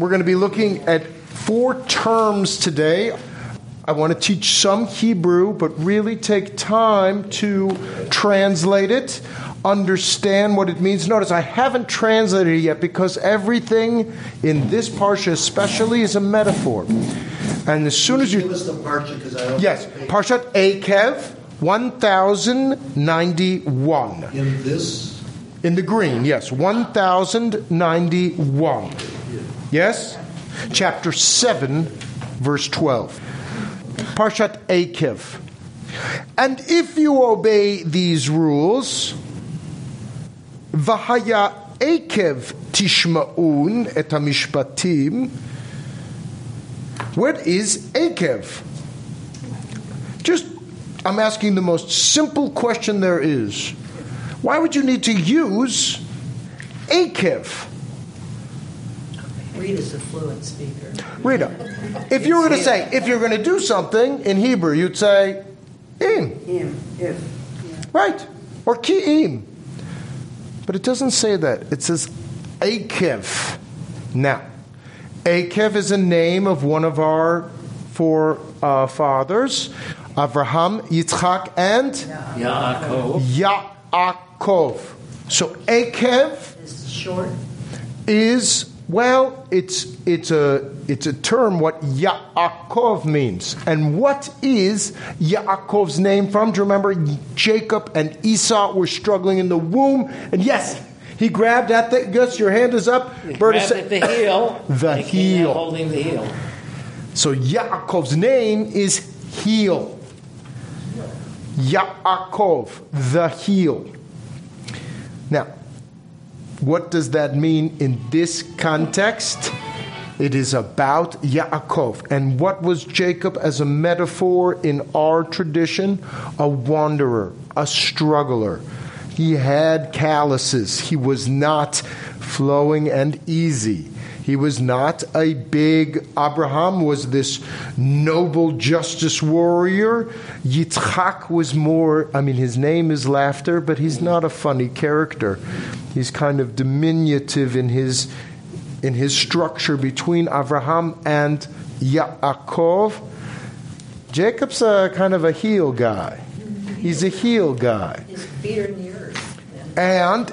we're going to be looking at four terms today. I want to teach some Hebrew, but really take time to translate it, understand what it means. Notice I haven't translated it yet because everything in this parsha, especially, is a metaphor. And as soon as you Give us the parsha because I don't. yes, Parshat Akev, one thousand ninety-one. In this, In the green, yes, 1091. Yes? Chapter 7, verse 12. Parshat Akev. And if you obey these rules, Vahaya Akev Tishma'un et HaMishpatim, what is Akev? Just, I'm asking the most simple question there is. Why would you need to use Akev? Rita's a fluent speaker. Rita, if you were going to say, if you're going to do something in Hebrew, you'd say, im, Him, if. right? Or ki'im. But it doesn't say that. It says Akev. Now, Akev is a name of one of our four uh, fathers, Avraham, Yitzchak, and Yaakov. Yaakov. So Akev Is short. is well, it's it's a it's a term what Yaakov means, and what is Yaakov's name from? Do you remember Jacob and Esau were struggling in the womb, and yes, he grabbed at the. Gus, your hand is up. Berta Grabbed at the heel. The He heel. Holding the heel. So Yaakov's name is heel. Yaakov, the heel. Now, what does that mean in this context? It is about Yaakov. And what was Jacob as a metaphor in our tradition? A wanderer, a struggler. He had calluses. He was not flowing and easy. He was not a big. Abraham was this noble justice warrior. Yitzchak was more. I mean, his name is laughter, but he's not a funny character. He's kind of diminutive in his in his structure between Abraham and Yaakov. Jacob's a kind of a heel guy. He's a heel guy. His feet are in the earth. And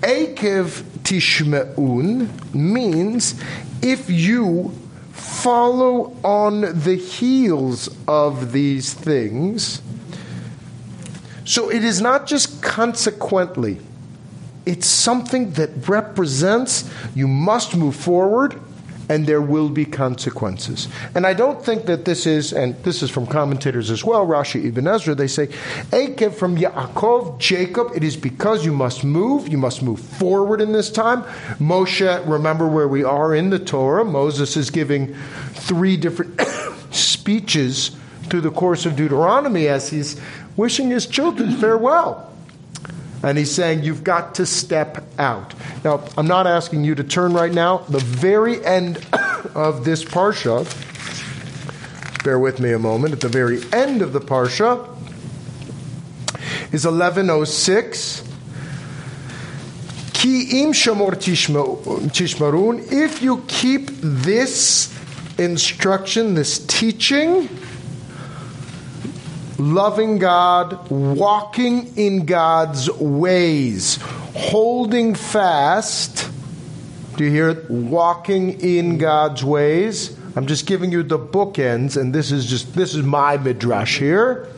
Akev Tishme'un means if you follow on the heels of these things. So it is not just consequently, it's something that represents you must move forward and there will be consequences. And I don't think that this is, and this is from commentators as well, Rashi Ibn Ezra, they say, Akev from Yaakov, Jacob, it is because you must move, you must move forward in this time. Moshe, remember where we are in the Torah, Moses is giving three different speeches through the course of Deuteronomy as he's wishing his children farewell. And he's saying, You've got to step out. Now, I'm not asking you to turn right now. The very end of this Parsha, bear with me a moment, at the very end of the Parsha is 1106. Ki im shamor tishmarun, if you keep this instruction, this teaching, loving God, walking in God's ways, holding fast. Do you hear it? Walking in God's ways. I'm just giving you the bookends, and this is just this is my midrash here.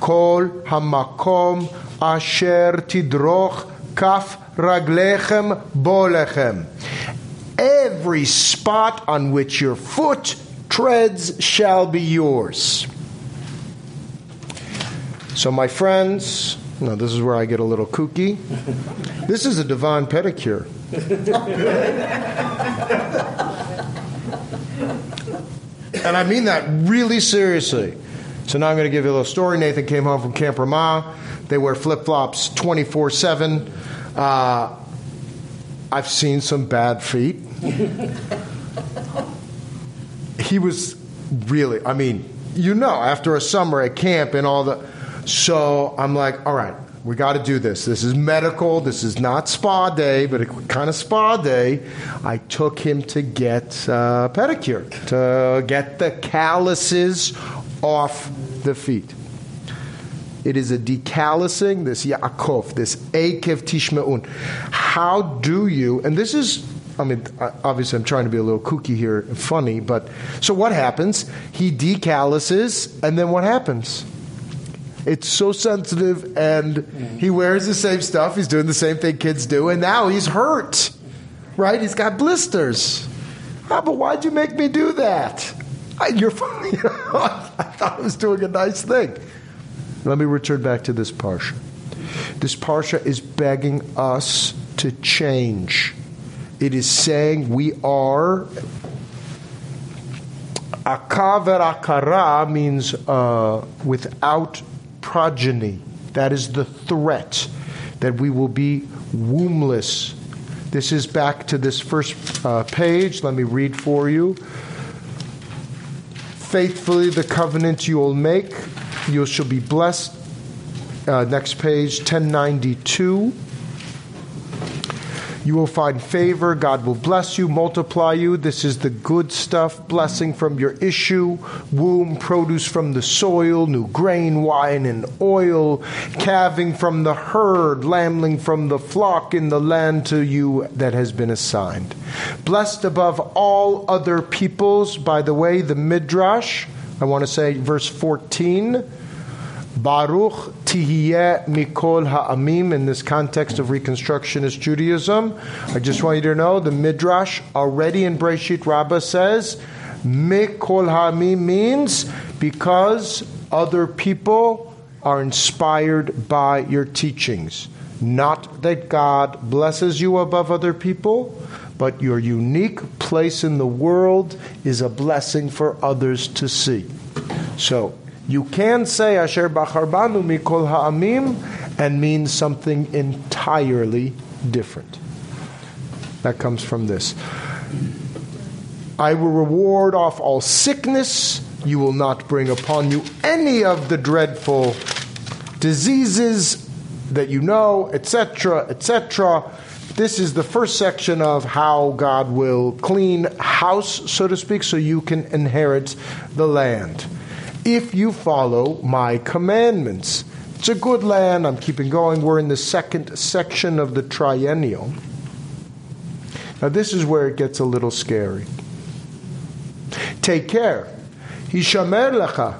Kol hamakom asher tidroch kaf raglechem bolechem. Every spot on which your foot treads shall be yours. So, my friends, now this is where I get a little kooky. This is a divine pedicure. and I mean that really seriously. So now I'm going to give you a little story. Nathan came home from Camp Ramah. They wear flip flops 24 7. Uh, I've seen some bad feet. he was really, I mean, you know, after a summer at camp and all the. So I'm like, all right, We got to do this. This is medical. This is not spa day, but a kind of spa day. I took him to get uh, pedicure, to get the calluses off the feet. It is a decallousing, this Yaakov, this Akev Tishme'un. How do you, and this is, I mean, obviously I'm trying to be a little kooky here, funny, but so what happens? He decalluses, and then what happens? It's so sensitive, and he wears the same stuff. He's doing the same thing kids do, and now he's hurt, right? He's got blisters. Ah, but why'd you make me do that? I, you're, you I thought I was doing a nice thing. Let me return back to this parsha. This parsha is begging us to change. It is saying we are. Akaver akara means uh, without progeny. That is the threat that we will be wombless. This is back to this first uh, page. Let me read for you. Faithfully, the covenant you will make you shall be blessed. Uh, next page, 1092. You will find favor. God will bless you, multiply you. This is the good stuff blessing from your issue, womb, produce from the soil, new grain, wine, and oil, calving from the herd, lambling from the flock in the land to you that has been assigned. Blessed above all other peoples. By the way, the Midrash, I want to say verse 14 Baruch tihiyeh mikol ha'amim in this context of Reconstructionist Judaism. I just want you to know the Midrash already in Breshit Rabbah says mikol ha'amim means because other people are inspired by your teachings. Not that God blesses you above other people, but your unique place in the world is a blessing for others to see. So, you can say Asher Bacharbanu Mikol Ha'amim and mean something entirely different. That comes from this. I will reward off all sickness. You will not bring upon you any of the dreadful diseases that you know, etc., etc. This is the first section of how God will clean house, so to speak, so you can inherit the land if you follow my commandments. It's a good land. I'm keeping going. We're in the second section of the triennial. Now, this is where it gets a little scary. Take care. Hishamer lecha,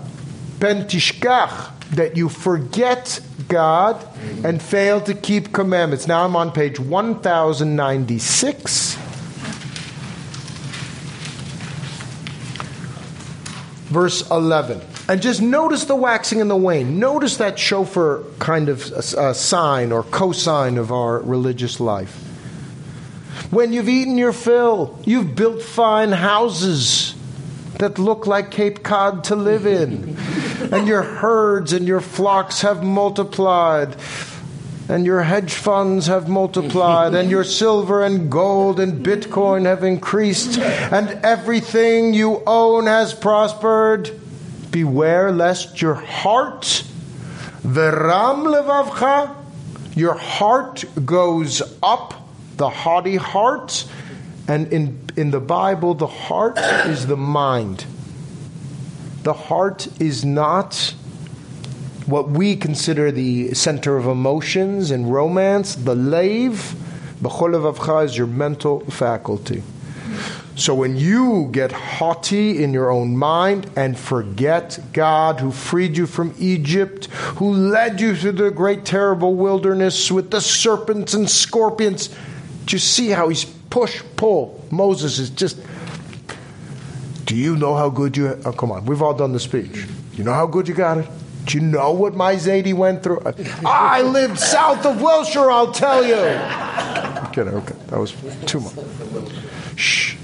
pen tishkach, that you forget God and fail to keep commandments. Now I'm on page 1096. Verse 11. And just notice the waxing and the wane. Notice that shofar kind of uh, sine or cosine of our religious life. When you've eaten your fill, you've built fine houses that look like Cape Cod to live in, and your herds and your flocks have multiplied and your hedge funds have multiplied, and your silver and gold and Bitcoin have increased, and everything you own has prospered. Beware lest your heart, veram levavcha, your heart goes up, the haughty heart, and in, in the Bible, the heart is the mind. The heart is not what we consider the center of emotions and romance. The lave, b'chol is your mental faculty. So when you get haughty in your own mind and forget God who freed you from Egypt, who led you through the great terrible wilderness with the serpents and scorpions, do you see how he's push, pull? Moses is just. Do you know how good you? Oh, come on, we've all done the speech. You know how good you got it. Do you know what my Zadie went through? I lived south of Wilshire. I'll tell you. Okay, okay, that was too much. Shh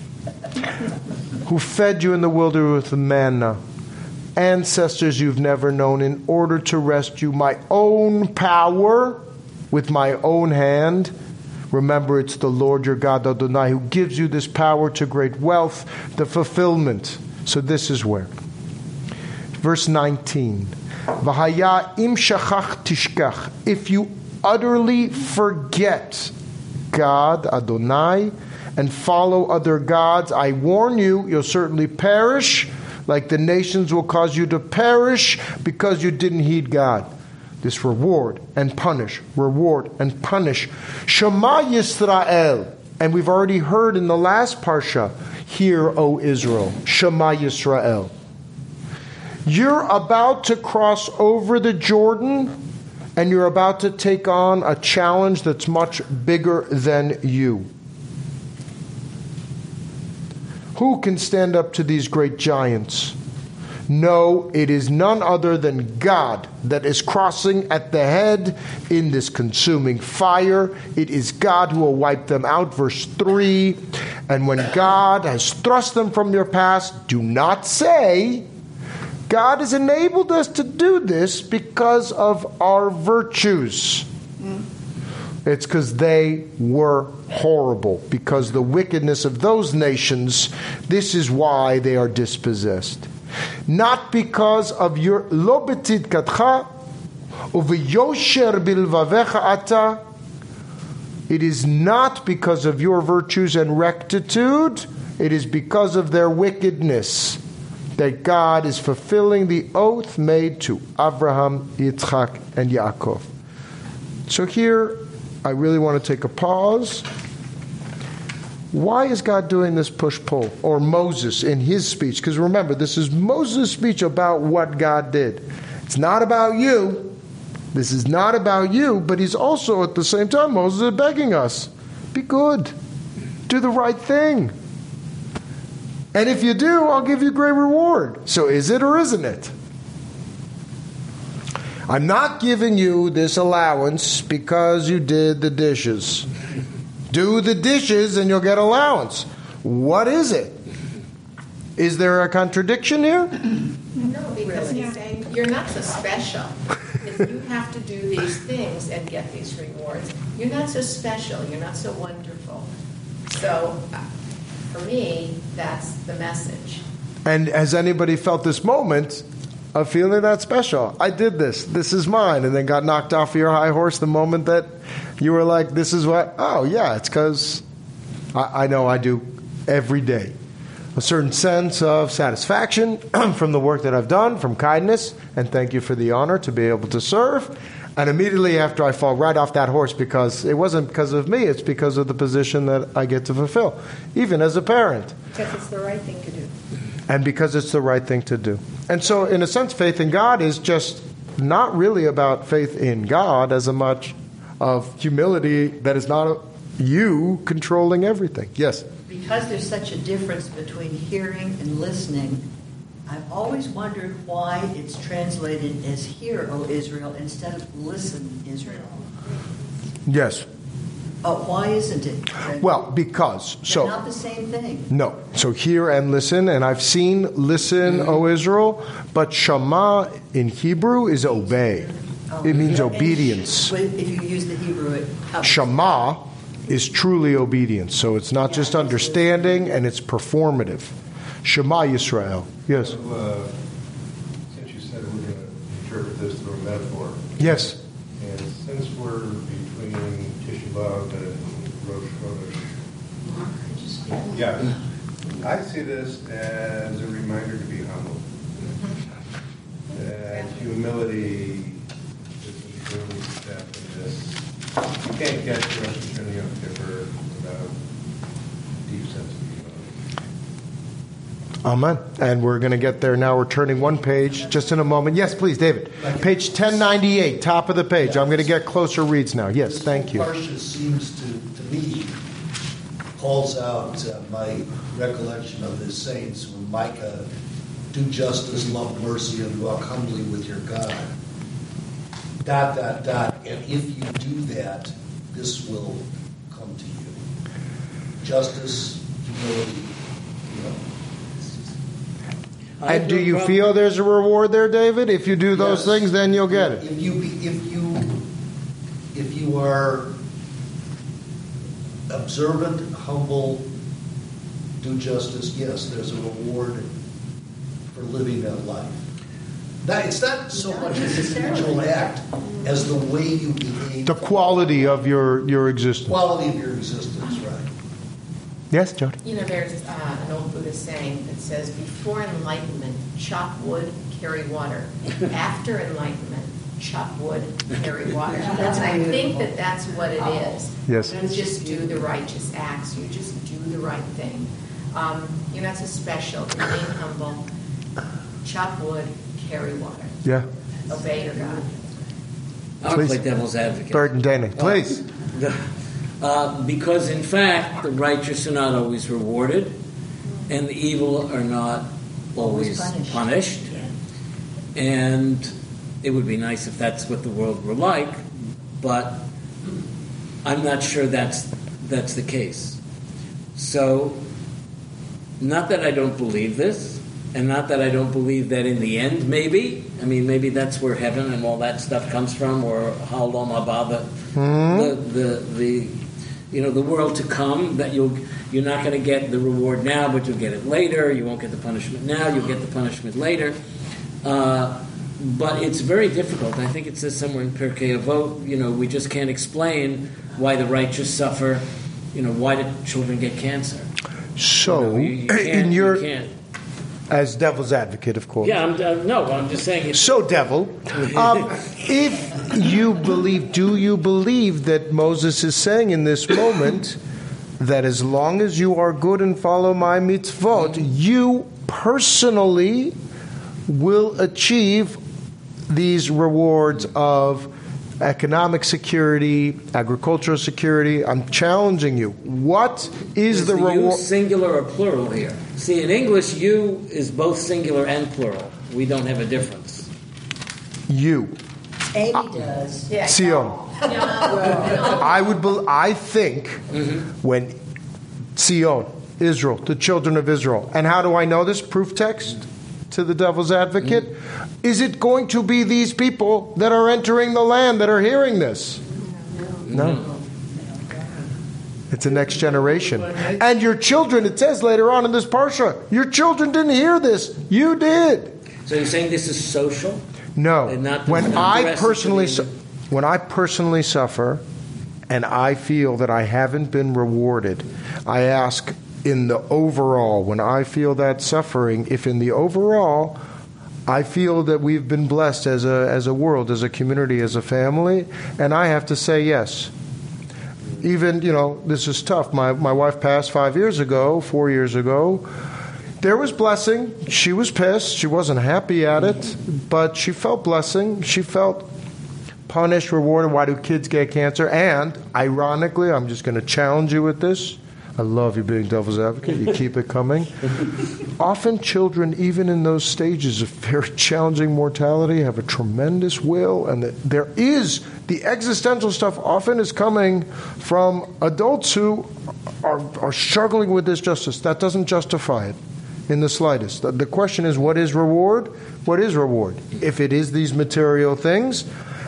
who fed you in the wilderness with manna, ancestors you've never known, in order to rescue my own power with my own hand. Remember, it's the Lord your God, Adonai, who gives you this power to great wealth, the fulfillment. So, this is where. Verse 19. V'haya im shachach tishkach. If you utterly forget God, Adonai, and follow other gods, I warn you, you'll certainly perish, like the nations will cause you to perish because you didn't heed God. This reward and punish, reward and punish. Shema Yisrael. And we've already heard in the last parsha, Hear, O Israel, Shema Yisrael. You're about to cross over the Jordan and you're about to take on a challenge that's much bigger than you. Who can stand up to these great giants? No, it is none other than God that is crossing at the head in this consuming fire. It is God who will wipe them out. Verse 3 And when God has thrust them from your past, do not say, God has enabled us to do this because of our virtues. Mm. It's because they were horrible, because the wickedness of those nations, this is why they are dispossessed. Not because of your lobetit katcha, uviyosher bilvavecha ata. It is not because of your virtues and rectitude, it is because of their wickedness that God is fulfilling the oath made to Abraham, Yitzchak, and Yaakov. So here, I really want to take a pause. Why is God doing this push pull? Or Moses in his speech? Because remember, this is Moses' speech about what God did. It's not about you. This is not about you, but he's also at the same time, Moses is begging us be good, do the right thing. And if you do, I'll give you great reward. So is it or isn't it? I'm not giving you this allowance because you did the dishes. Do the dishes and you'll get allowance. What is it? Is there a contradiction here? No, because he's saying, you're not so special. If you have to do these things and get these rewards, you're not so special, you're not so wonderful. So, for me, that's the message. And has anybody felt this moment of feeling that special? I did this. This is mine. And then got knocked off your high horse the moment that you were like, this is what? Oh, yeah, it's because I, I know I do every day. A certain sense of satisfaction from the work that I've done, from kindness, and thank you for the honor to be able to serve. And immediately after, I fall right off that horse because it wasn't because of me, it's because of the position that I get to fulfill, even as a parent. Because it's the right thing to do. And because it's the right thing to do. And so, in a sense, faith in God is just not really about faith in God as much of humility that is not you controlling everything. Yes? Because there's such a difference between hearing and listening, I've always wondered why it's translated as hear, O Israel, instead of listen, Israel. Yes. Uh, why isn't it? Well, because They're so not the same thing. no. So hear and listen, and I've seen listen, O Israel, but Shema in Hebrew is obey. It means Oh, And obedience. If you use the Hebrew, it. Shema is truly obedience. So it's not just understanding and it's performative. Shema Yisrael. Yes. Uh, since you said we're going to interpret this through a metaphor, Yes. and since we're between Tisha B'Av and Rosh Chodesh, yeah, I see this as a reminder to be humble. That humility is an early step in this. You can't get to Rosh Hashanah Yom Kippur without a deep sense of humility. Amen. And we're going to get there now. We're turning one page just in a moment. Yes, please, David. Page 1098, top of the page. I'm going to get closer reads now. Yes, thank you. Parsha seems to, to me, calls out uh, my recollection of the saints when Micah, do justice, love mercy, and walk humbly with your God. Dot, dot, dot. And if you do that, this will come to you. Justice, humility, you know. And do you feel there's a reward there, David? If you do those Yes. things, then you'll get it. If you, if you, if you are observant, humble, do justice, yes, there's a reward for living that life. That, it's not so much an individual act as the way you behave, The quality of your, your existence. quality of your existence, right? Yes, Jody? You know, there's uh, an old Buddhist saying that says, before enlightenment, chop wood, carry water. After enlightenment, chop wood, carry water. That's And I think that that's what it is. Yes. You just do the righteous acts. You just do the right thing. Um, You're not so special. Remain humble. Chop wood, carry water. Yeah. Obey your God. I'll Please. play devil's advocate. Bert and Dana, please. Uh, because in fact, the righteous are not always rewarded, and the evil are not always Always punished. punished. And it would be nice if that's what the world were like, but I'm not sure that's that's the case. So, not that I don't believe this, and not that I don't believe that in the end, maybe. I mean, maybe that's where heaven and all that stuff comes from, or Ha'olam Haba, the, the, the, the, you know, the world to come. That you'll you're not going to get the reward now, but you'll get it later. You won't get the punishment now. You'll get the punishment later. Uh, but it's very difficult. I think it says somewhere in Pirkei Avot, you know, we just can't explain why the righteous suffer. You know, why do children get cancer? So, You, you can't, in your, you can't. As devil's advocate, of course. Yeah, I'm, uh, no, I'm just saying it's So, devil, um, if you believe, do you believe that Moses is saying in this moment that as long as you are good and follow my mitzvot, you personally will achieve these rewards of economic security, agricultural security? I'm challenging you. What is Is the the reward? singular or plural here? See, in English, you is both singular and plural. We don't have a difference. You. Amy ah. does. Yeah. Sion. I would. Be, I think mm-hmm. when Sion, Israel, the children of Israel, and how do I know this? Proof text to the devil's advocate. Is it going to be these people that are entering the land that are hearing this? No. It's the next generation. And your children, it says later on in this parsha, your children didn't hear this. You did. So you're saying this is social? No. And not- when I the rest of personally, su- when I personally suffer, and I feel that I haven't been rewarded, I ask in the overall. When I feel that suffering, if in the overall, I feel that we've been blessed as a as a world, as a community, as a family, and I have to say yes. Even you know this is tough. My my wife passed five years ago, four years ago. There was blessing. She was pissed. She wasn't happy at it, but she felt blessing. She felt punished, rewarded. Why do kids get cancer? And ironically, I'm just going to challenge you with this. I love you being devil's advocate. You keep it coming. Often, children, even in those stages of very challenging mortality, have a tremendous will, and there is the existential stuff. Often is coming from adults who are, are struggling with this justice. That doesn't justify it in the slightest. The, the question is, what is reward? What is reward? If it is these material things,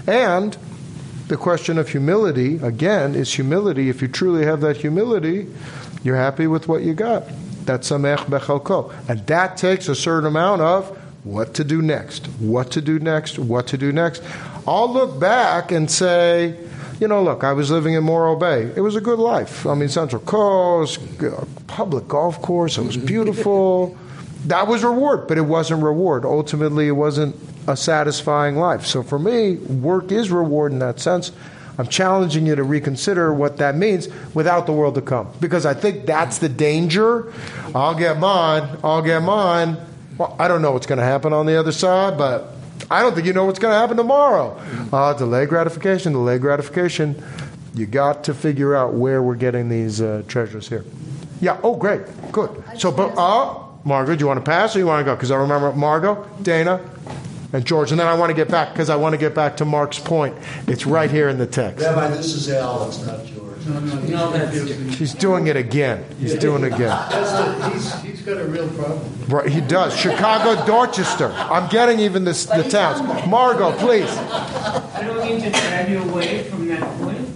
and the question of humility, again, is humility. If you truly have that humility, you're happy with what you got. That's samech bechalko. And that takes a certain amount of what to do next, what to do next, what to do next. I'll look back and say, you know, look, I was living in Morro Bay. It was a good life. I mean, Central Coast, public golf course, it was beautiful. that was reward, but it wasn't reward. Ultimately, it wasn't a satisfying life. So for me, work is reward in that sense. I'm challenging you to reconsider what that means without the world to come. Because I think that's the danger. I'll get mine, I'll get mine. Well, I don't know what's going to happen on the other side, but I don't think you know what's going to happen tomorrow. Uh, delay gratification, delay gratification. You got to figure out where we're getting these uh, treasures here. Yeah, oh, great, good. So, but, uh, Margot, do you want to pass or you want to go? Because I remember Margot, Dana, and George. And then I want to get back, because I want to get back to Mark's point. It's right here in the text. Rabbi, this is Al, it's not George. No, that's He's doing it again. He's doing it again. That's the, he's, he's got a real problem. Right, he does. Chicago, Dorchester. I'm getting even the, the towns. Margot, please. I don't mean to drag you away from that point,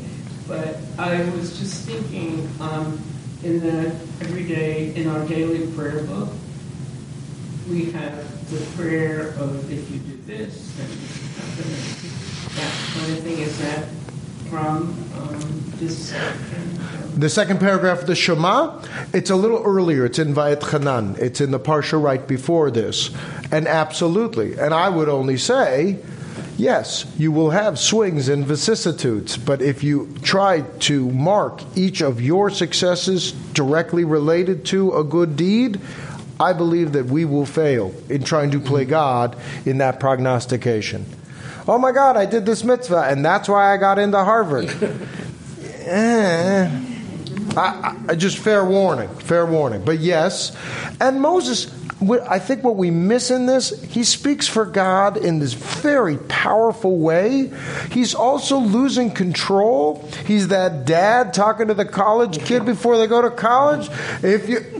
but I was just thinking, um, in the everyday, in our daily prayer book, we have the prayer of if you do this, then that kind of thing. Is that from um, this? The second paragraph of the Shema, it's a little earlier. It's in Va'etchanan. It's in the Parsha right before this. And absolutely. And I would only say, yes, you will have swings and vicissitudes. But if you try to mark each of your successes directly related to a good deed, I believe that we will fail in trying to play God in that prognostication. Oh my God, I did this mitzvah, and that's why I got into Harvard. eh. I, I, just fair warning, fair warning. But yes, and Moses, I think what we miss in this, he speaks for God in this very powerful way. He's also losing control. He's that dad talking to the college kid before they go to college. If you,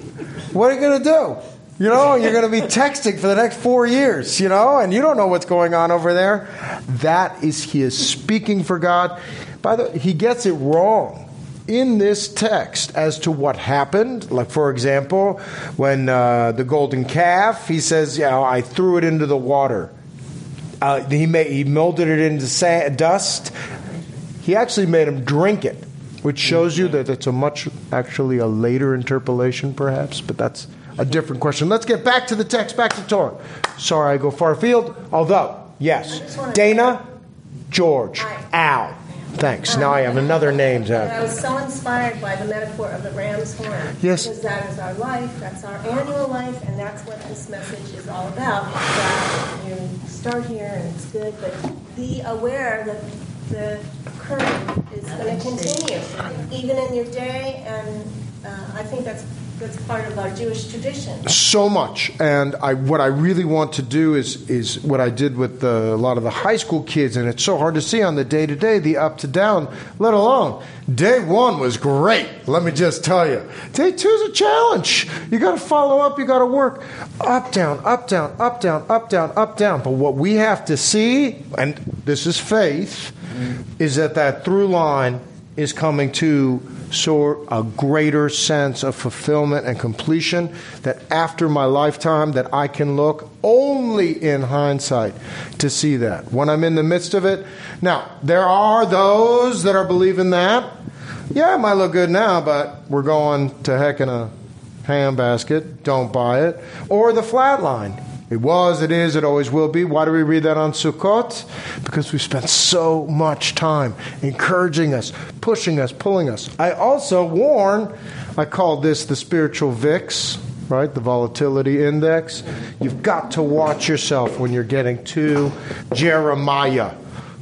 what are you going to do? You know, you're going to be texting for the next four years, you know, and you don't know what's going on over there. That is, he is speaking for God. By the way, he gets it wrong in this text as to what happened. Like, for example, when uh, the golden calf, he says, "Yeah, you know, I threw it into the water." Uh, he made, he molded it into sand, dust. He actually made him drink it, which shows you that it's a much actually a later interpolation, perhaps. But that's a different question. Let's get back to the text, back to Torah. Sorry, I go far afield. Although, yes, Dana, George, Al. Thanks. Now I have another name to I was so inspired by the metaphor of the ram's horn. Yes. Because that is our life, that's our annual life, and that's what this message is all about. That you start here and it's good, but be aware that the current going to continue, even in your day, and uh, I think that's that's part of our Jewish tradition. So much, and I, what I really want to do is is what I did with the, a lot of the high school kids, and it's so hard to see on the day to day, the up to down. Let alone day one was great. Let me just tell you, day two is a challenge. You got to follow up. You got to work up down, up down, up down, up down, up down. But what we have to see, and this is faith, mm-hmm. is that that through line is coming to so a greater sense of fulfillment and completion that after my lifetime that I can look only in hindsight to see that when I'm in the midst of it. Now, there are those that are believing that. Yeah, it might look good now, but we're going to heck in a handbasket. Don't buy it. Or the flat line. It was, it is, it always will be. Why do we read that on Sukkot? Because we spent so much time encouraging us, pushing us, pulling us. I also warn, I call this the spiritual VIX, right? The volatility index. You've got to watch yourself when you're getting to Jeremiah,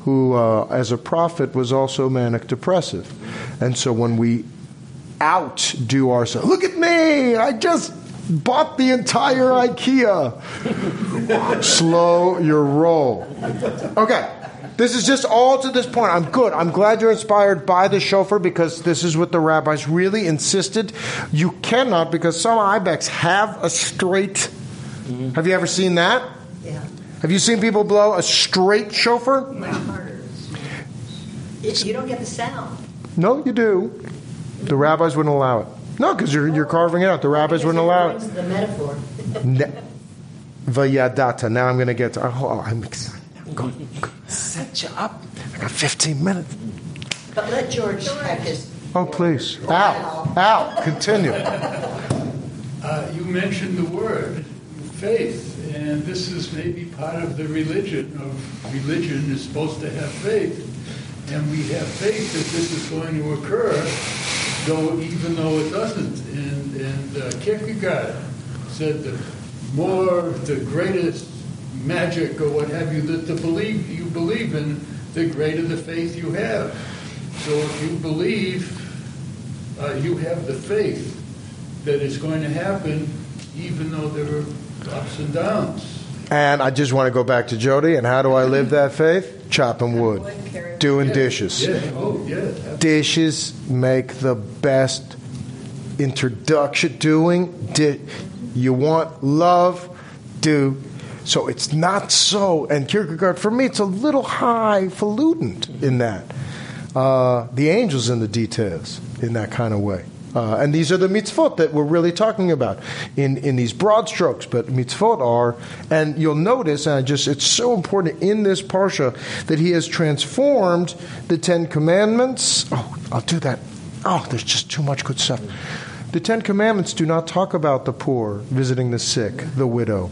who, uh, as a prophet, was also manic depressive. And so when we outdo ourselves, look at me, I just bought the entire IKEA. Slow your roll. Okay. This is just all to this point. I'm good. I'm glad you're inspired by the shofar because this is what the rabbis really insisted. You cannot, because some ibex have a straight. Mm-hmm. Have you ever seen that? Yeah. Have you seen people blow a straight shofar? Much harder. You don't get the sound. No, you do. The rabbis wouldn't allow it. No, because you're, you're carving it out. The rabbis wouldn't allow it. The metaphor. Vayadata. Now I'm going to get to. Oh, I'm excited. I'm going to set you up. I got 15 minutes. But let George have his. Oh, please. Al. Al, continue. Uh, you mentioned the word faith, and this is maybe part of the religion of religion is supposed to have faith, and we have faith that this is going to occur though even though it doesn't. And, and uh, Kierkegaard said the more, the greatest magic or what have you that the believe you believe in, the greater the faith you have. So if you believe, uh, you have the faith that it's going to happen, even though there are ups and downs. And I just want to go back to Jody. And how do I live that faith? Chopping wood, doing dishes. Yeah. Oh, yeah. Dishes make the best introduction. Doing, di- you want love, do. So it's not so. And Kierkegaard, for me, it's a little highfalutin in that. Uh, the angels in the details in that kind of way. Uh, and these are the mitzvot that we're really talking about in, in these broad strokes. But mitzvot are, and you'll notice, and I just it's so important in this parsha that he has transformed the Ten Commandments. Oh, I'll do that. Oh, there's just too much good stuff. The Ten Commandments do not talk about the poor visiting the sick, the widow.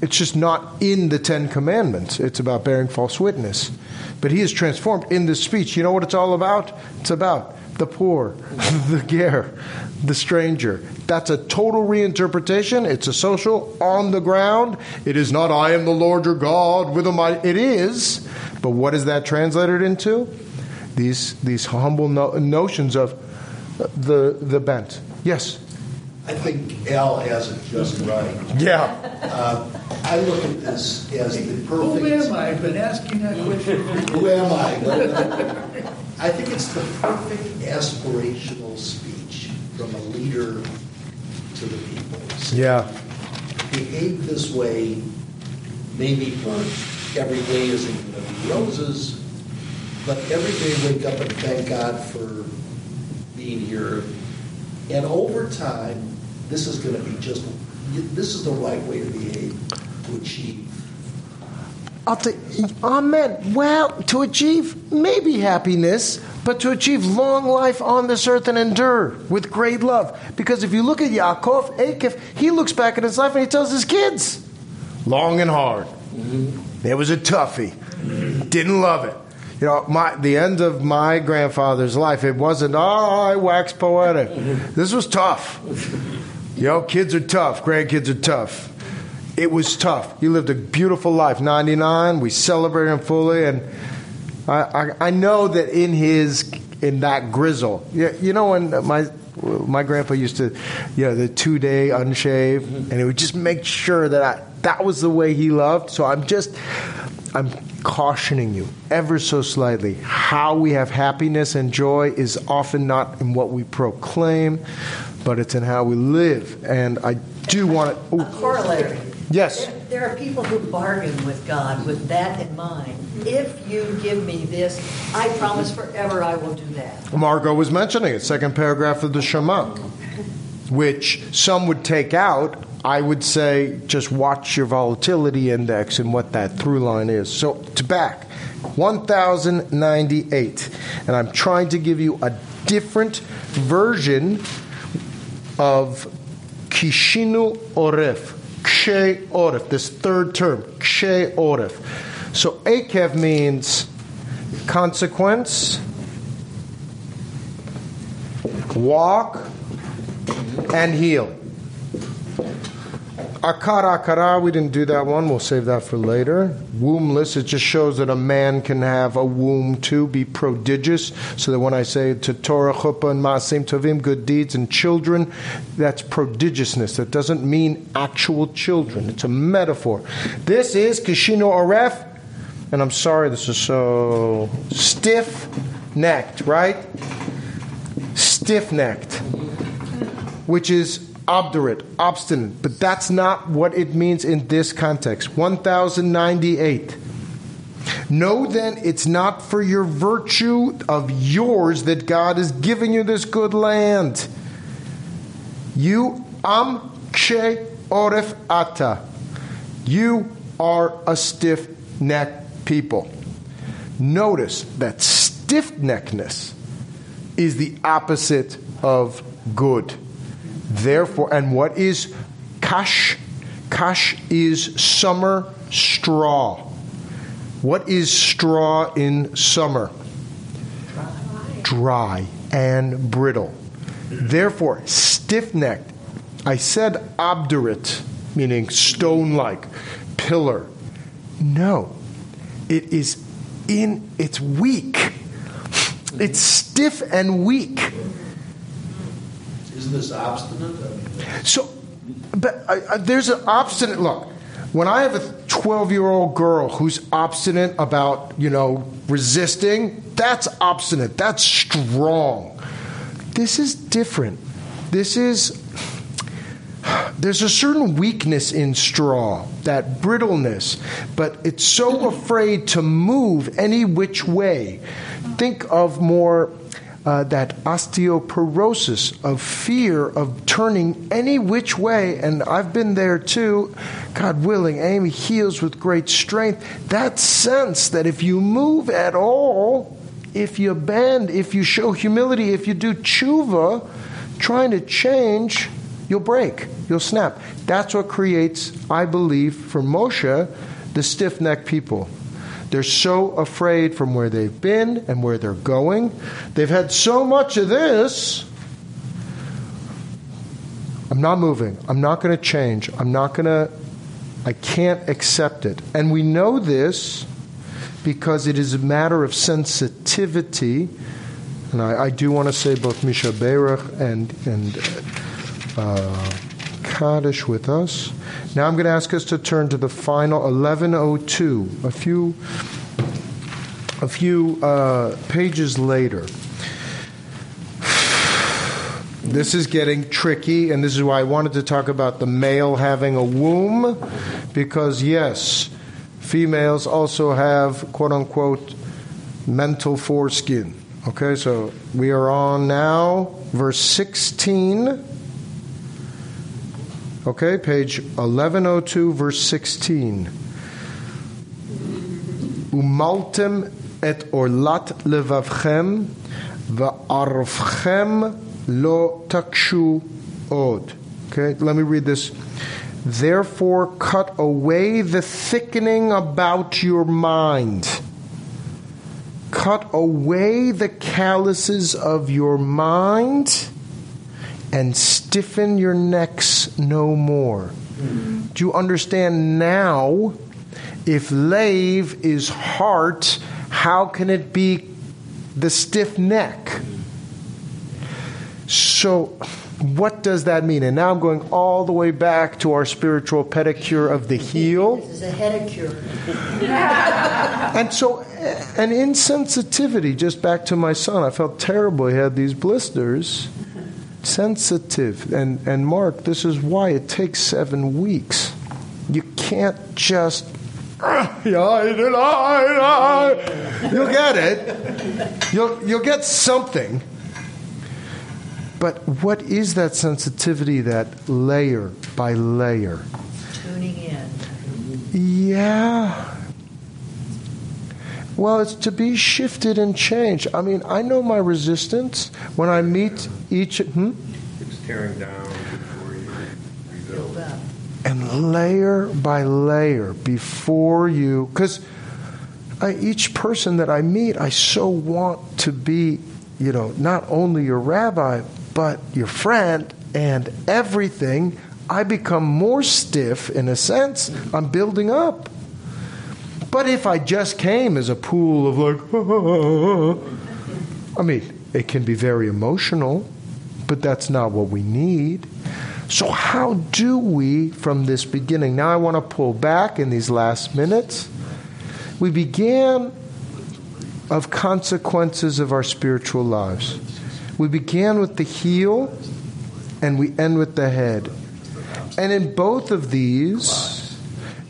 It's just not in the Ten Commandments. It's about bearing false witness. But he is transformed in this speech. You know what it's all about? It's about the poor, the ger, the stranger. That's a total reinterpretation. It's a social on the ground. It is not I am the Lord your God with a mighty. It is, but what is that translated into? These these humble no, notions of the the bent. Yes. I think Al has it just right. Yeah. Uh, I look at this as the perfect. Who am I? I've been asking that question. Who am I? I think it's the perfect aspirational speech from a leader to the people. Saying, Yeah. Behave this way, maybe for every day isn't going to be roses, but every day wake up and thank God for being here. And over time, this is going to be just, this is the right way to behave, to achieve. Amen. Well, to achieve maybe happiness, but to achieve long life on this earth and endure with great love. Because if you look at Yaakov, Akif, he looks back at his life and he tells his kids, long and hard. Mm-hmm. It was a toughie. Didn't love it. You know, my, the end of my grandfather's life, it wasn't, oh, I wax poetic. Mm-hmm. This was tough. You know, kids are tough, grandkids are tough. It was tough. He lived a beautiful life. 99, we celebrated him fully, and I, I, I know that in his in that grizzle, you, you know when my my grandpa used to, you know, the two day unshave, mm-hmm. and he would just make sure that I, that was the way he loved. So I'm just I'm cautioning you ever so slightly. How we have happiness and joy is often not in what we proclaim, but it's in how we live. And I do want A to. corollary. Yes. There, there are people who bargain with God with that in mind. If you give me this, I promise forever I will do that. Margot was mentioning it, second paragraph of the Shema, which some would take out. I would say just watch your volatility index and what that through line is. So to back, 1098. And I'm trying to give you a different version of Kishinu Oref, Kshe Oref, this third term, Kshe Oref. So Akev means consequence, walk, and heel. Akara akara, we didn't do that one. We'll save that for later. Wombless, it just shows that a man can have a womb too, be prodigious. So that when I say to Torah, chuppah, and maasim tovim, good deeds and children, that's prodigiousness. That doesn't mean actual children. It's a metaphor. This is kishino aref, and I'm sorry this is so stiff necked, right? Stiff necked which is obdurate, obstinate. But that's not what it means in this context. 1098. Know then it's not for your virtue of yours that God is giving you this good land. You am kshe oref ata. You are a stiff necked people. Notice that stiff neckedness is the opposite of good. Therefore, and what is kash? Kash is summer straw. What is straw in summer? Dry and brittle. Therefore, stiff necked. I said obdurate, meaning stone like, pillar. No, it is in, it's weak. It's stiff and weak. Isn't this obstinate? I mean, So, but I, I, there's an obstinate look. When I have a 12 year old girl who's obstinate about, you know, resisting, that's obstinate. That's strong. This is different. This is, there's a certain weakness in straw, that brittleness, but it's so afraid to move any which way. Think of more uh, that osteoporosis of fear of turning any which way. And I've been there too. God willing, Amy heals with great strength. That sense that if you move at all, if you bend, if you show humility, if you do tshuva, trying to change, you'll break, you'll snap. That's what creates, I believe, for Moshe, the stiff necked people. They're so afraid from where they've been and where they're going. They've had so much of this. I'm not moving. I'm not going to change. I'm not going to, I can't accept it. And we know this because it is a matter of sensitivity. And I, I do want to say both Mi Sheberach and, and uh, Kaddish with us. Now I'm going to ask us to turn to the final 1102, a few, a few uh, pages later. This is getting tricky, and this is why I wanted to talk about the male having a womb, because yes, females also have quote unquote mental foreskin. Okay, so we are on now, verse 16. Okay, page 1102, verse 16. Umaltem et orlat levavchem va'arvchem lo takshu od. Okay, let me read this. Therefore, cut away the thickening about your mind. Cut away the calluses of your mind and stiffen your necks no more. Do you understand now? If lave is heart, how can it be the stiff neck? So, what does that mean? And now I'm going all the way back to our spiritual pedicure of the heel. This is a pedicure. and so, an insensitivity, just back to my son. I felt terrible. He had these blisters. Sensitive. And, and Mark, this is why it takes seven weeks. You can't just. You'll get it. You'll, you'll get something. But what is that sensitivity, that layer by layer? Tuning in. Yeah. Well, it's to be shifted and changed. I mean, I know my resistance when I meet each. Hmm? It's tearing down before you rebuild. Build. And layer by layer before you. Because each person that I meet, I so want to be, you know, not only your rabbi, but your friend and everything. I become more stiff in a sense. I'm building up. But if I just came as a pool of like, I mean, it can be very emotional, but that's not what we need. So, how do we from this beginning? Now, I want to pull back in these last minutes. We began of consequences of our spiritual lives. We began with the heel and we end with the head. And in both of these,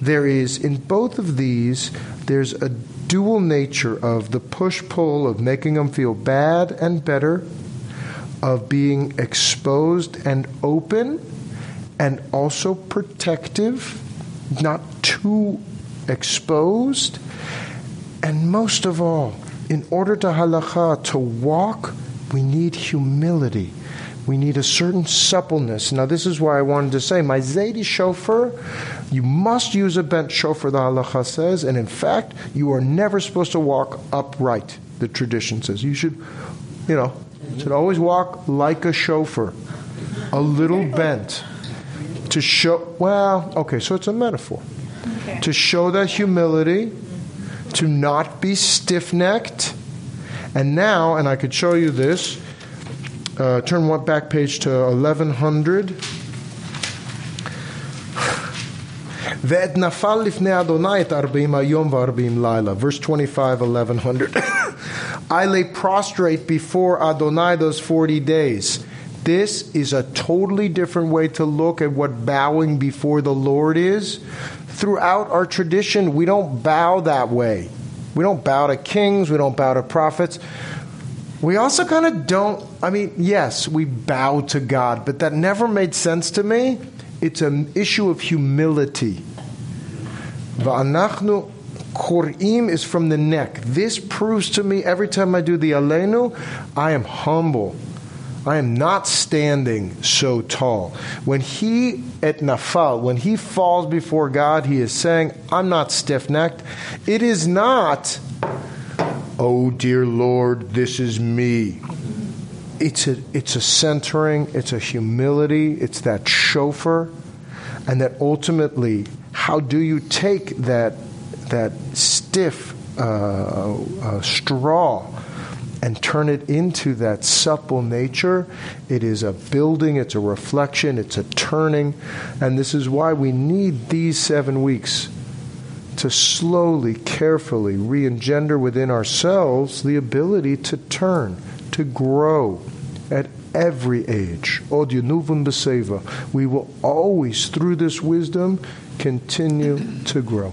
there is, in both of these, there's a dual nature of the push pull of making them feel bad and better, of being exposed and open, and also protective, not too exposed. And most of all, in order to halacha, to walk, we need humility. We need a certain suppleness. Now, this is why I wanted to say my Zaidi shofar, you must use a bent shofar, the halacha says, and in fact, you are never supposed to walk upright, the tradition says. You should, you know, should always walk like a shofar, a little bent. To show, well, okay, so it's a metaphor. Okay. To show that humility, to not be stiff necked. And now, and I could show you this, uh, turn one back page to 1100. ואת נפל לפני אדוני את ארבעים היום וארבעים לילה. Verse 25, 1100. I lay prostrate before Adonai those 40 days. This is a totally different way to look at what bowing before the Lord is. Throughout our tradition, we don't bow that way. We don't bow to kings, we don't bow to prophets we also kind of don't, I mean, yes, we bow to God, but that never made sense to me. it's an issue of humility. Va'anachnu korim is from the neck. This proves to me every time I do the alenu, I am humble. I am not standing so tall. When he at nafal, when he falls before God, he is saying, I'm not stiff necked. It is not, oh dear Lord, this is me. It's a, it's a centering, it's a humility, it's that shofar, and that ultimately, how do you take that, that stiff uh, uh, straw? and turn it into that supple nature. It is a building, it's a reflection, it's a turning. And this is why we need these seven weeks to slowly, carefully re engender within ourselves the ability to turn, to grow at every age. Od Yenuvun Beseva. We will always, through this wisdom, continue to grow.